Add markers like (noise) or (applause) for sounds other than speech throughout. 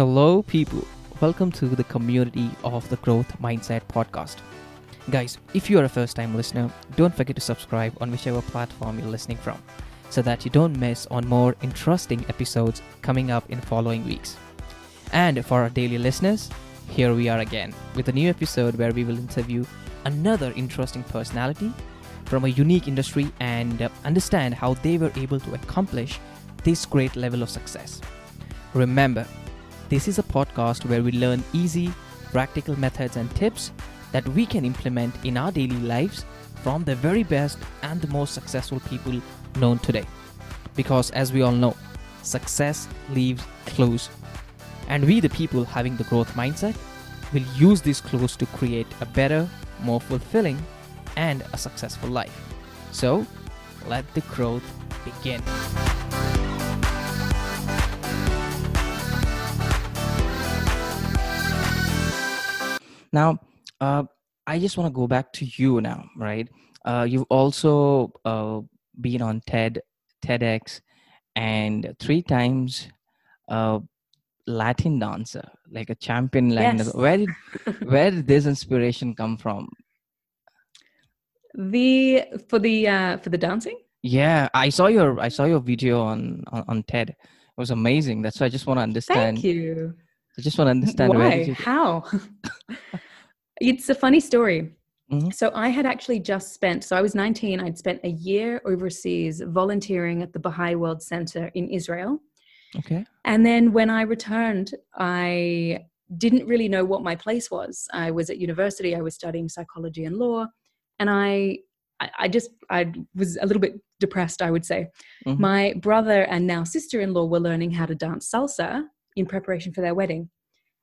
Hello, people. Welcome to the community of the Growth Mindset podcast. Guys, if you are a first time listener, don't forget to subscribe on whichever platform you're listening from so that you don't miss on more interesting episodes coming up in following weeks. And for our daily listeners, here we are again with a new episode where we will interview another interesting personality from a unique industry and understand how they were able to accomplish this great level of success. Remember, this is a podcast where we learn easy, practical methods and tips that we can implement in our daily lives from the very best and the most successful people known today. Because as we all know, success leaves clues. And we, the people having the growth mindset, will use these clues to create a better, more fulfilling, and a successful life. So, let the growth begin. Now, uh, I just want to go back to you now, right? Uh, you've also uh, been on TED, TEDx, and three times uh, Latin dancer, like a champion Latin. Yes. dancer. Where did where did this inspiration come from? The for the uh for the dancing? Yeah, I saw your I saw your video on on, on TED. It was amazing. That's why I just want to understand. Thank you. I just want to understand Why? you. How? (laughs) it's a funny story. Mhm. So I had actually just spent so I was 19, I'd spent a year overseas volunteering at the Baha'i World Center in Israel. Okay. And then when I returned, I didn't really know what my place was. I was at university, I was studying psychology and law, and I I just I was a little bit depressed, I would say. Mhm. My brother and now sister-in-law were learning how to dance salsa in preparation for their wedding.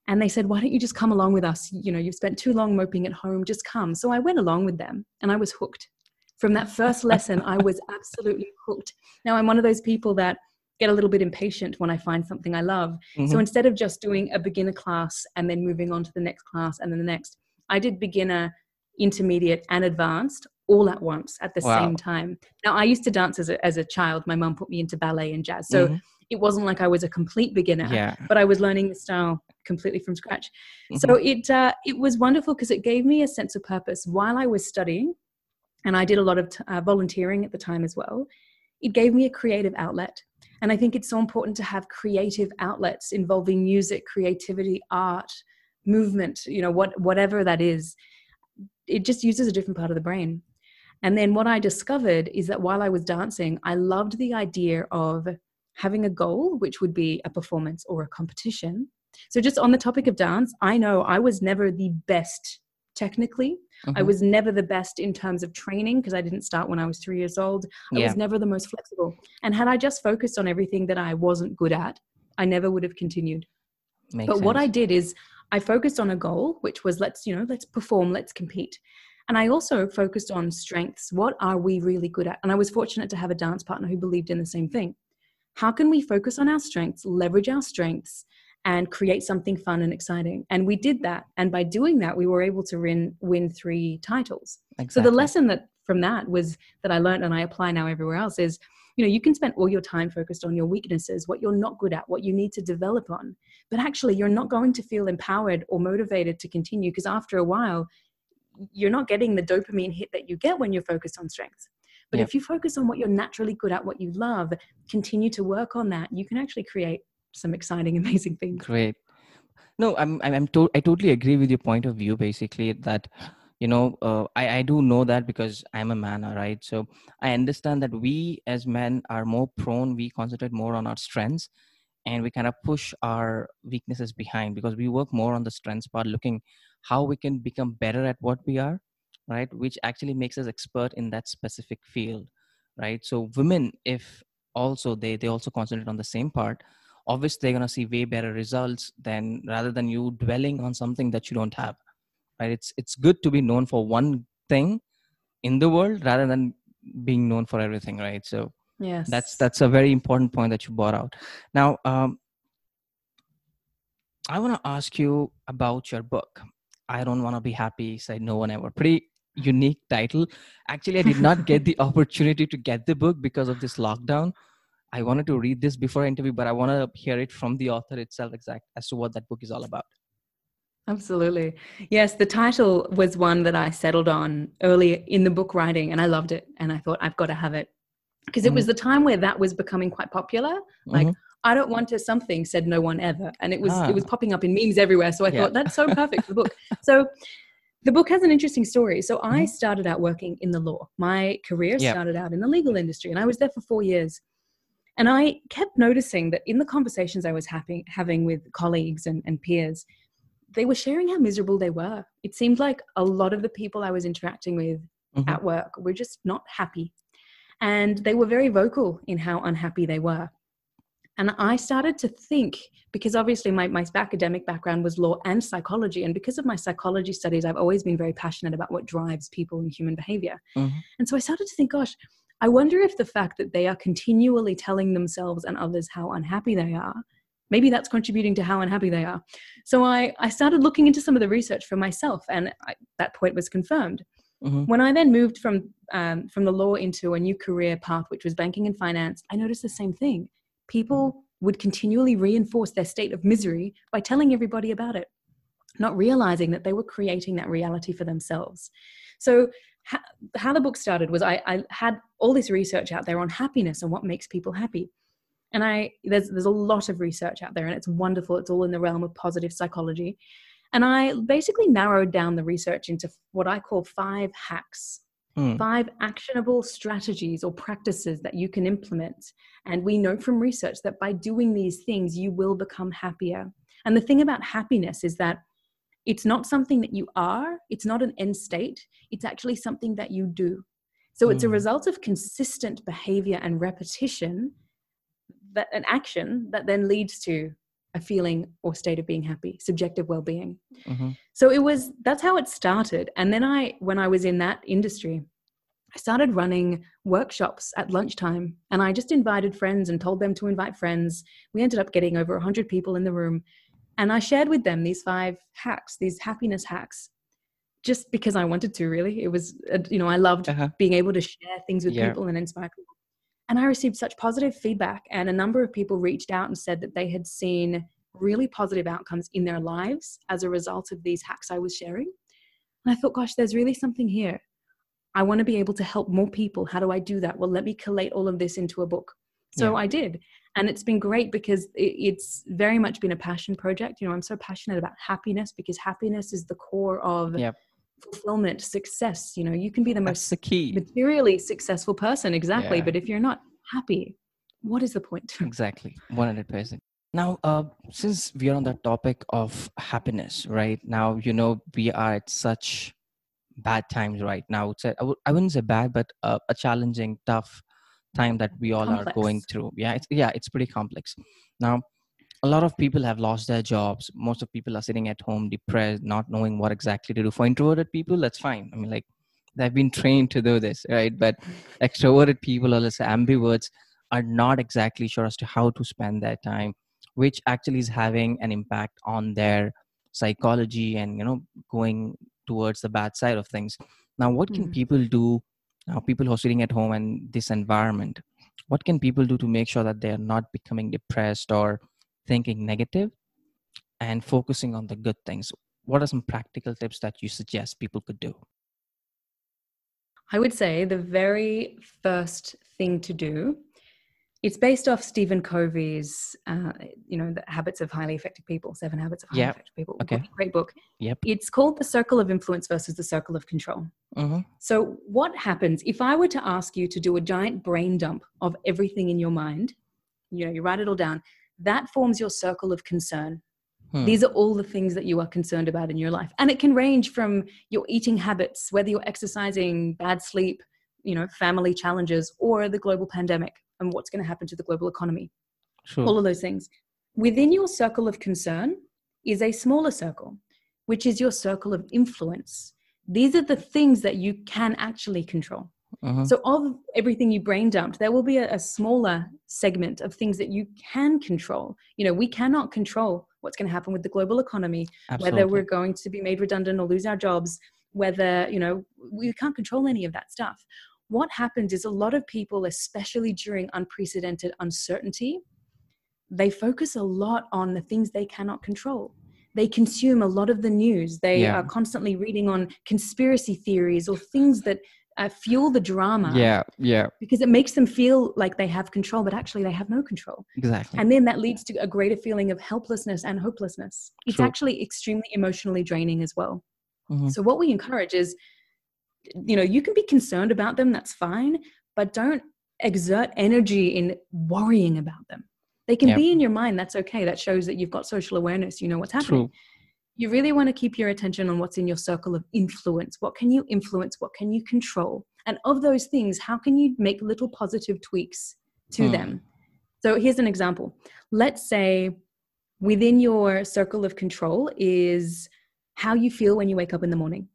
And they said, "Why don't you just come along with us? You know, you've spent too long moping at home, just come." So I went along with them, and I was hooked. From that first lesson, I was (laughs) absolutely hooked. Now I'm one of those people that get a little bit impatient when I find something I love. So Mhm. instead of just doing a beginner class and then moving on to the next class and then the next, I did beginner, intermediate, and advanced all at once at the Wow. same time. Now, I used to dance as a, as a child. My mum put me into ballet and jazz. So Mhm. It wasn't like I was a complete beginner, yeah. but I was learning the style completely from scratch. Mm-hmm. So it, uh, it was wonderful because it gave me a sense of purpose while I was studying. And I did a lot of t- uh, volunteering at the time as well. It gave me a creative outlet. And I think it's so important to have creative outlets involving music, creativity, art, movement, you know, what, whatever that is. It just uses a different part of the brain. And then what I discovered is that while I was dancing, I loved the idea of having a goal, which would be a performance or a competition. So, just on the topic of dance, I know I was never the best technically. I Mhm. was never the best in terms of training because I didn't start when I was three years old. I Yeah. was never the most flexible. And had I just focused on everything that I wasn't good at, I never would have continued. Makes but what I did is I focused on a goal, which was let's, you know, let's perform, let's compete. And I also focused on strengths. What are we really good at? And I was fortunate to have a dance partner who believed in the same thing. How can we focus on our strengths, leverage our strengths, and create something fun and exciting? And we did that. And by doing that, we were able to win, win three titles. So the lesson that from that was that I learned and I apply now everywhere else is, you know, you can spend all your time focused on your weaknesses, what you're not good at, what you need to develop on. But actually you're not going to feel empowered or motivated to continue because after a while you're not getting the dopamine hit that you get when you're focused on strengths. But Yep. if you focus on what you're naturally good at, what you love, continue to work on that, you can actually create some exciting, (laughs) amazing things. Great. No, I'm I'm, I'm to- I totally agree with your point of view. Basically, that you know, uh, I I do know that because I'm a man, all right. So I understand that we as men are more prone. We concentrate more on our strengths, and we kind of push our weaknesses behind because we work more on the strengths part, looking how we can become better at what we are, right? Which actually makes us expert in that specific field, right? So women, if also they they also concentrate on the same part obviously they're going to see way better results than rather than you dwelling on something that you don't have right it's it's good to be known for one thing in the world rather than being known for everything right so Yes. that's that's a very important point that you brought out now um i want to ask you about your book i don't want to be happy said no one ever pretty unique title actually i did not get the (laughs) opportunity to get the book because of this lockdown I wanted to read this before interview, but I want to hear it from the author itself, exact as to what that book is all about. Absolutely. Yes, the title was one that I settled on early in the book writing, and I loved it. And I thought, I've got to have it. Because it mm-hmm. was the time where that was becoming quite popular. Like, mm-hmm. I don't want to something, said no one ever. And it was ah. it was popping up in memes everywhere. So I yeah. thought, that's so perfect for the book. (laughs) So the book has an interesting story. So I mm-hmm. started out working in the law. My career yep. started out in the legal industry, and I was there for four years. And I kept noticing that in the conversations I was having, having with colleagues and, and peers, they were sharing how miserable they were. It seemed like a lot of the people I was interacting with mm-hmm. at work were just not happy. And they were very vocal in how unhappy they were. And I started to think, because obviously my, my academic background was law and psychology. And because of my psychology studies, I've always been very passionate about what drives people and human behavior. Mm-hmm. And so I started to think, gosh, I wonder if the fact that they are continually telling themselves and others how unhappy they are, maybe that's contributing to how unhappy they are. So I, I started looking into some of the research for myself, and I, that point was confirmed. Mm-hmm. When I then moved from um, from the law into a new career path, which was banking and finance, I noticed the same thing. People mm-hmm. would continually reinforce their state of misery by telling everybody about it, not realizing that they were creating that reality for themselves. So how, how the book started was I, I had all this research out there on happiness and what makes people happy and i there's there's a lot of research out there and it's wonderful it's all in the realm of positive psychology and i basically narrowed down the research into what i call five hacks mm. five actionable strategies or practices that you can implement and we know from research that by doing these things you will become happier and the thing about happiness is that it's not something that you are, it's not an end state, it's actually something that you do. So it's mm. a result of consistent behavior and repetition that an action that then leads to a feeling or state of being happy, subjective well-being. Mm-hmm. So it was that's how it started. And then I when I was in that industry, I started running workshops at lunchtime and I just invited friends and told them to invite friends. We ended up getting over 100 people in the room and I shared with them these five hacks, these happiness hacks, just because I wanted to, really. It was, uh, you know, I loved uh-huh. being able to share things with yeah. people and inspire people. And I received such positive feedback. And a number of people reached out and said that they had seen really positive outcomes in their lives as a result of these hacks I was sharing. And I thought, gosh, there's really something here. I want to be able to help more people. How do I do that? Well, let me collate all of this into a book. So yeah. I did and it's been great because it's very much been a passion project you know i'm so passionate about happiness because happiness is the core of yep. Fulfillment success you know you can be the most materially successful person exactly yeah. but if you're not happy what is the point exactly 100% now uh, since we are on the topic of happiness right now you know we are at such bad times right now. It's a, I, w- I wouldn't say bad but uh, a challenging tough time that we all complex. are going through. Yeah it's yeah it's pretty complex. Now a lot of people have lost their jobs. Most of people are sitting at home depressed not knowing what exactly to do. For introverted people that's fine. I mean like they've been trained to do this right? But extroverted people or let's say ambiverts are not exactly sure as to how to spend their time which actually is having an impact on their psychology and you know going towards the bad side of things. Now what can mm. people do now people who are sitting at home and this environment what can people do to make sure that they are not becoming depressed or thinking negative and focusing on the good things what are some practical tips that you suggest people could do i would say the very first thing to do it's based off Stephen Covey's, uh, you know, the Habits of Highly Effective People, Seven Habits of Highly yep. Effective People. Okay. Great book. Yep. It's called The Circle of Influence versus the Circle of Control. Mm-hmm. So, what happens if I were to ask you to do a giant brain dump of everything in your mind? You know, you write it all down. That forms your circle of concern. Hmm. These are all the things that you are concerned about in your life. And it can range from your eating habits, whether you're exercising, bad sleep, you know, family challenges, or the global pandemic and what's going to happen to the global economy. Sure. All of those things. Within your circle of concern is a smaller circle, which is your circle of influence. These are the things that you can actually control. Uh-huh. So, of everything you brain dumped, there will be a, a, smaller segment of things that you can control. You know, we cannot control what's going to happen with the global economy, Absolutely. whether we're going to be made redundant or lose our jobs, whether, you know, we can't control any of that stuff what happens is a lot of people, especially during unprecedented uncertainty, they focus a lot on the things they cannot control. They consume a lot of the news. They Yeah. are constantly reading on conspiracy theories or things that uh, fuel the drama yeah yeah because it makes them feel like they have control, but actually they have no control. exactly And then that leads to a greater feeling of helplessness and hopelessness. It's True. actually extremely emotionally draining as well. Mhm. So, what we encourage is, you know, you can be concerned about them, that's fine, but don't exert energy in worrying about them. They can Yep. be in your mind, that's okay. That shows that you've got social awareness, you know what's happening. true You really want to keep your attention on what's in your circle of influence. What can you influence? What can you control? And of those things, how can you make little positive tweaks to Hmm. them? So here's an example. Let's say within your circle of control is how you feel when you wake up in the morning.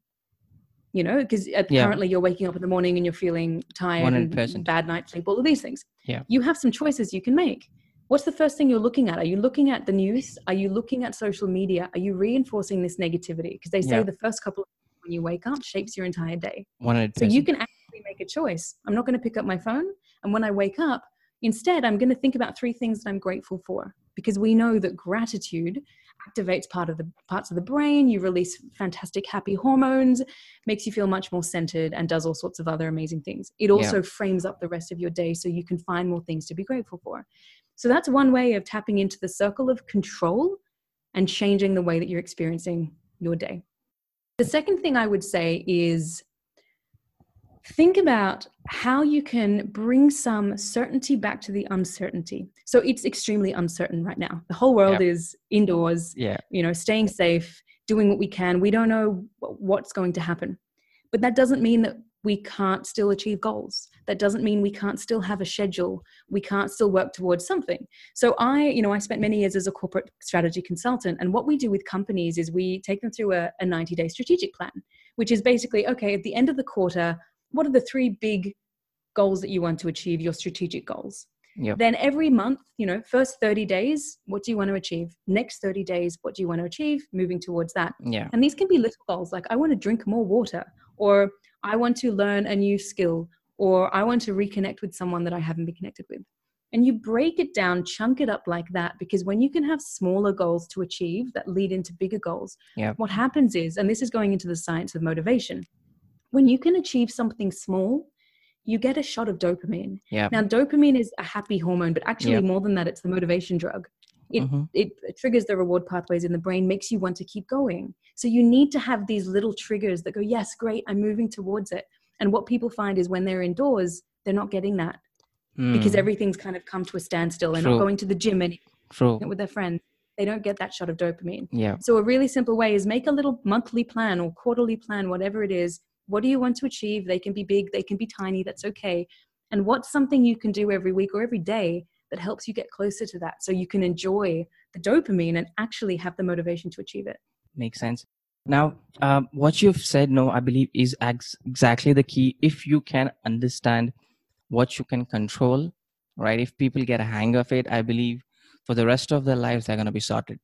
You know, because Yeah. currently you're waking up in the morning and you're feeling tired, and 100%. bad night sleep, all of these things. Yeah. You have some choices you can make. What's the first thing you're looking at? Are you looking at the news? Are you looking at social media? Are you reinforcing this negativity? Because they say Yeah. the first couple of when you wake up shapes your entire day. 100 So you can actually make a choice. I'm not going to pick up my phone. And when I wake up, instead, I'm going to think about three things that I'm grateful for. Because we know that gratitude activates part of the parts of the brain. You release fantastic happy hormones, makes you feel much more centered, and does all sorts of other amazing things. It also frames up the rest of your day so you can find more things to be grateful for. So that's one way of tapping into the circle of control and changing the way that you're experiencing your day. The second thing I would say is think about how you can bring some certainty back to the uncertainty. So it's extremely uncertain right now. The whole world is indoors, yeah you know, staying safe, doing what we can. We don't know what's going to happen. But that doesn't mean that we can't still achieve goals. That doesn't mean we can't still have a schedule. We can't still work towards something. So I, you know, I spent many years as a corporate strategy consultant. And what we do with companies is we take them through a, a 90 day strategic plan, which is basically, okay, at the end of the quarter, what are the three big goals that you want to achieve, your strategic goals? Yep. Then every month, you know, first 30 days, what do you want to achieve? Next 30 days, what do you want to achieve? Moving towards that. yeah And these can be little goals like I want to drink more water, or I want to learn a new skill, or I want to reconnect with someone that I haven't been connected with. And you break it down, chunk it up like that, because when you can have smaller goals to achieve that lead into bigger goals, Yeah. what happens is, and this is going into the science of motivation, when you can achieve something small, you get a shot of dopamine. yeah Now, dopamine is a happy hormone, but actually, Yeah. more than that, it's the motivation drug. It, Mhm. it triggers the reward pathways in the brain, makes you want to keep going. So, you need to have these little triggers that go, Yes, great, I'm moving towards it. And what people find is when they're indoors, they're not getting that because Mm, everything's kind of come to a standstill. They're True. not going to the gym anymore true with their friends. They don't get that shot of dopamine. yeah So, a really simple way is make a little monthly plan or quarterly plan, whatever it is. What do you want to achieve? They can be big, they can be tiny, that's okay. And what's something you can do every week or every day that helps you get closer to that so you can enjoy the dopamine and actually have the motivation to achieve it? makes sense. Now um, what you've said no i believe is ex- exactly the key. If you can understand what you can control right if people get a hang of it i believe for the rest of their lives they're going to be sorted.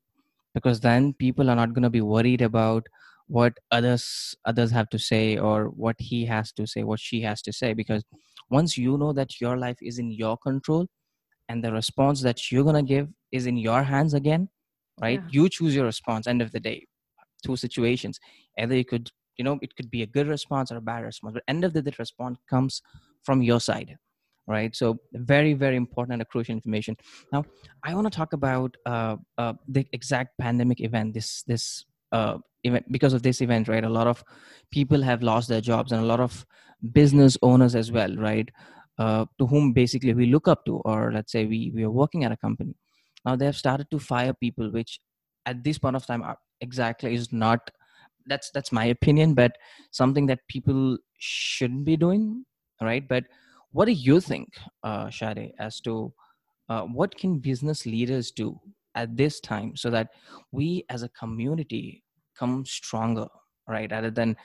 Because then people are not going to be worried about what others others have to say or what he has to say what she has to say. Because once you know that your life is in your control and the response that you're going to give is in your hands again right? Yeah. you choose your response end of the day. Two situations. Either you could you know it could be a good response or a bad response but end of the day the response comes from your side right? So very very important and a crucial information. Now i want to talk about uh, uh, the exact pandemic event this this uh, event because of this event right? A lot of people have lost their jobs and a lot of business owners as well right uh, to whom basically we look up to or let's say we we are working at a company. Now they have started to fire people which at this point of time are exactly is not that's that's my opinion but something that people shouldn't be doing right? But what do you think uh Shade, as to uh, what can business leaders do at this time so that we as a community come stronger right? Rather than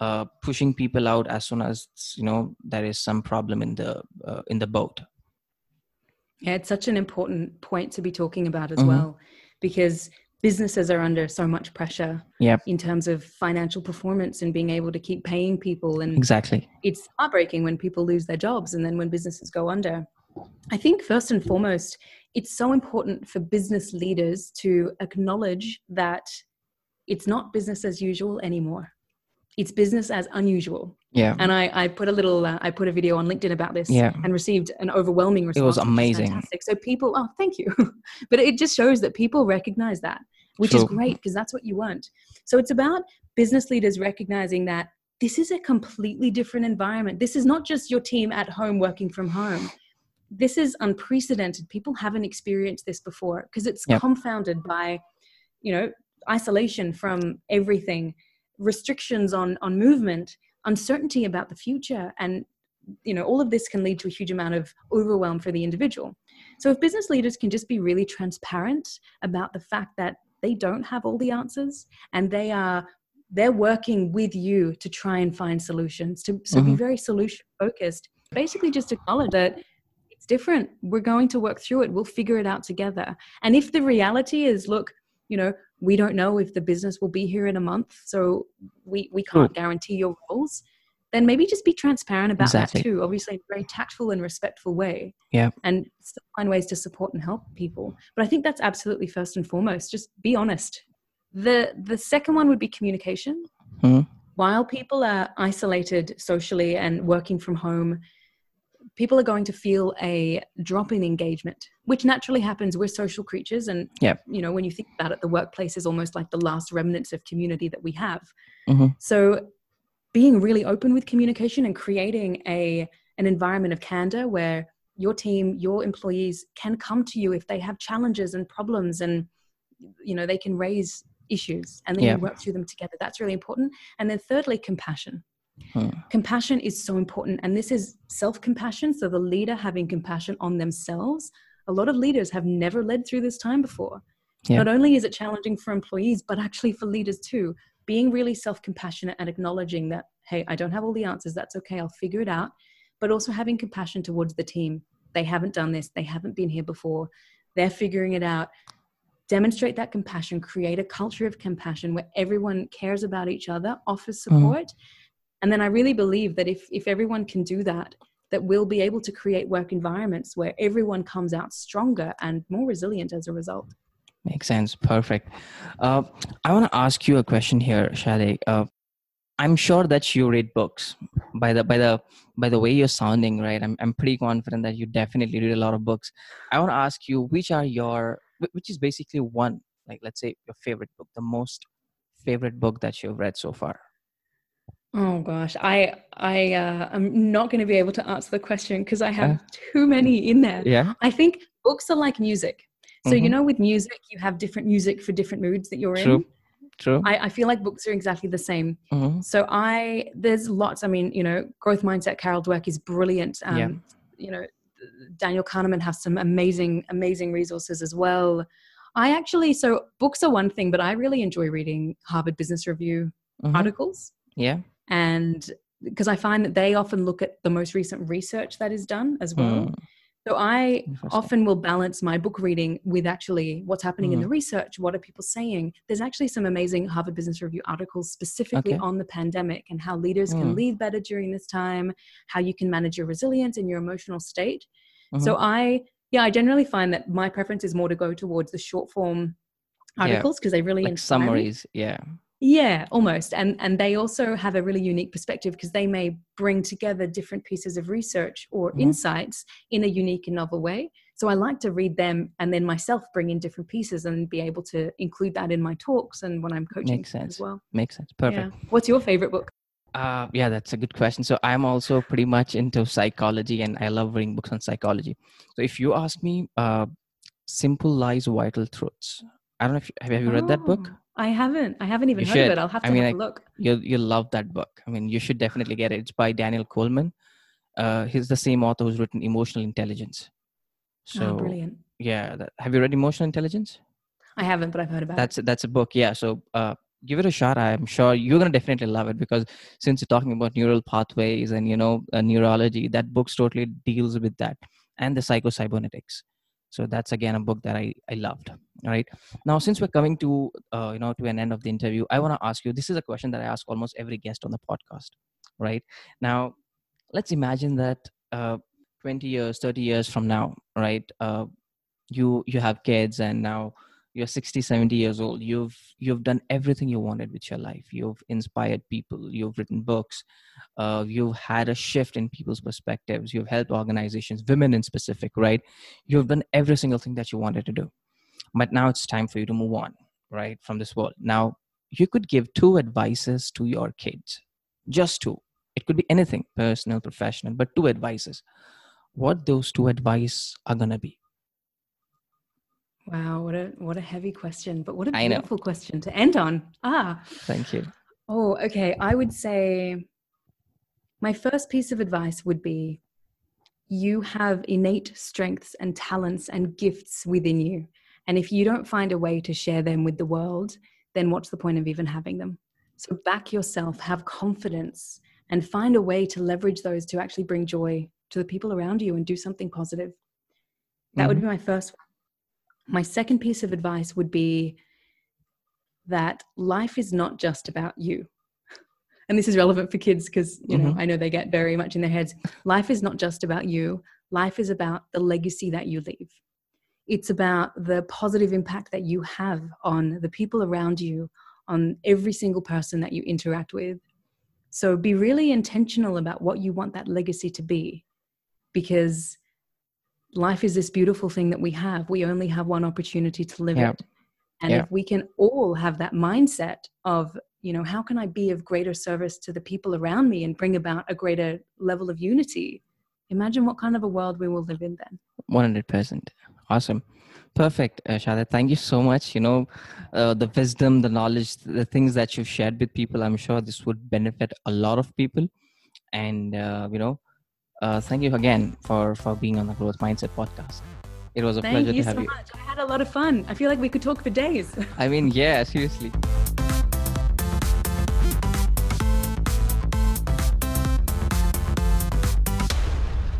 uh, pushing people out as soon as you know there is some problem in the uh, in the boat Yeah, it's such an important point to be talking about as Mhm. well, because businesses are under so much pressure Yep. in terms of financial performance and being able to keep paying people and Exactly. it's heartbreaking when people lose their jobs and then when businesses go under. I think first and foremost, it's so important for business leaders to acknowledge that it's not business as usual anymore. It's business as unusual. Yeah. And I, I put a little, uh, I put a video on LinkedIn about this Yeah. and received an overwhelming response. It was amazing. fantastic. So people, oh, thank you. (laughs) but it just shows that people recognize that, which is great because that's what you want. So it's about business leaders recognizing that this is a completely different environment. This is not just your team at home working from home. This is unprecedented. People haven't experienced this before because it's Yep. confounded by, you know, isolation from everything, restrictions on on movement, uncertainty about the future, and you know all of this can lead to a huge amount of overwhelm for the individual. So if business leaders can just be really transparent about the fact that they don't have all the answers and they are they're working with you to try and find solutions to so be Mhm. very solution focused basically just acknowledge that it's different we're going to work through it we'll figure it out together and if the reality is look you know we don't know if the business will be here in a month so we we can't guarantee your roles then maybe just be transparent about Exactly. that too obviously in a very tactful and respectful way Yeah. and still find ways to support and help people but i think that's absolutely first and foremost just be honest the the second one would be communication Mhm. while people are isolated socially and working from home people are going to feel a drop in engagement which naturally happens we're social creatures and Yep. you know when you think about it the workplace is almost like the last remnants of community that we have Mhm. so being really open with communication and creating a an environment of candor where your team your employees can come to you if they have challenges and problems and you know they can raise issues and then Yeah. you work through them together that's really important and then thirdly compassion Hmm. compassion is so important and this is self-compassion so the leader having compassion on themselves. A lot of leaders have never led through this time before. Yeah. not only is it challenging for employees but actually for leaders too. Being really self-compassionate and acknowledging that hey i don't have all the answers that's okay i'll figure it out but also having compassion towards the team. They haven't done this they haven't been here before. They're figuring it out. Demonstrate that compassion create a culture of compassion where everyone cares about each other offers support and then i really believe that if if everyone can do that that we'll be able to create work environments where everyone comes out stronger and more resilient as a result Makes sense. Perfect. Uh, I want to ask you a question here, Shade. Uh, I'm sure that you read books. By the by the by the way you're sounding, right? I'm I'm pretty confident that you definitely read a lot of books. I want to ask you, which are your which is basically one, like let's say your favorite book, the most favorite book that you've read so far. Oh gosh, I I uh, I'm not going to be able to answer the question because I have Uh, too many in there. Yeah. I think books are like music. So you Mhm. know, with music, you have different music for different moods that you're True. in. True. I, I feel like books are exactly the same. Mhm. So I there's lots. I mean, you know, growth mindset. Carol Dweck is brilliant. Um, Yeah. You know, Daniel Kahneman has some amazing amazing resources as well. I actually so books are one thing, but I really enjoy reading Harvard Business Review Mhm. articles Yeah. And because I find that they often look at the most recent research that is done as well. Hmm. So I often will balance my book reading with actually what's happening in Mhm. the research. What are people saying? There's actually some amazing Harvard Business Review articles specifically Okay. on the pandemic and how leaders Mm. can lead better during this time, how you can manage your resilience and your emotional state. So Mm-hmm. I, yeah, I generally find that my preference is more to go towards the short form articles because they really like me. summaries. Yeah. Yeah, almost. And and they also have a really unique perspective because they may bring together different pieces of research or Mhm. insights in a unique and novel way. So I like to read them and then myself bring in different pieces and be able to include that in my talks and when I'm coaching Makes sense. as well. Makes sense. Perfect. Yeah. What's your favorite book? Uh, yeah, that's a good question. So I'm also pretty much into psychology, and I love reading books on psychology. So if you ask me, uh, "Simple Lies, Vital Truths." I don't know if you, have, have you read that book. I haven't. I haven't even You heard of it. I'll have to I mean, have look. You'll you'll love that book. I mean, you should definitely get it. It's by Daniel Goleman. Uh, he's the same author who's written Emotional Intelligence. So oh, brilliant. yeah, that, have you read Emotional Intelligence? I haven't, but I've heard about that's that's a book yeah so uh, give it a shot i'm sure you're going to definitely love it because since you're talking about neural pathways and you know uh, neurology that book's totally deals with that and the psychocybernetics so that's again a book that i i loved all right? Now since we're coming to uh, you know to an end of the interview i want to ask you this is a question that i ask almost every guest on the podcast right? Now let's imagine that uh, 20 years 30 years from now right uh, you you have kids and now you're 60 70 years old you've you've done everything you wanted with your life. You've inspired people. You've written books. Uh, you've had a shift in people's perspectives. You've helped organizations women in specific right? You've done every single thing that you wanted to do. But now it's time for you to move on right from this world. Now you could give two advices to your kids. Just two. It could be anything personal professional but two advices. What those two advice are going to be Wow, what a what a heavy question, but what a beautiful question to end on. Ah. Thank you. Oh, okay. I would say my first piece of advice would be you have innate strengths and talents and gifts within you. And if you don't find a way to share them with the world, then what's the point of even having them? So back yourself, have confidence, and find a way to leverage those to actually bring joy to the people around you and do something positive. That mm-hmm. would be my first one my second piece of advice would be that life is not just about you. And this is relevant for kids because, you know, mm-hmm. I know they get very much in their heads. Life is not just about you. Life is about the legacy that you leave. It's about the positive impact that you have on the people around you, on every single person that you interact with. So be really intentional about what you want that legacy to be because life is this beautiful thing that we have. We only have one opportunity to live yeah. it. And yeah. if we can all have that mindset of, you know, how can I be of greater service to the people around me and bring about a greater level of unity? Imagine what kind of a world we will live in then. 100%. Awesome. Perfect, uh, Shade. Thank you so much. You know, uh, the wisdom, the knowledge, the things that you've shared with people, I'm sure this would benefit a lot of people. And, uh, you know, uh, thank you again for for being on the Growth Mindset podcast. It was a thank pleasure you to have so you. So much. I had a lot of fun. I feel like we could talk for days. I mean, yeah, seriously.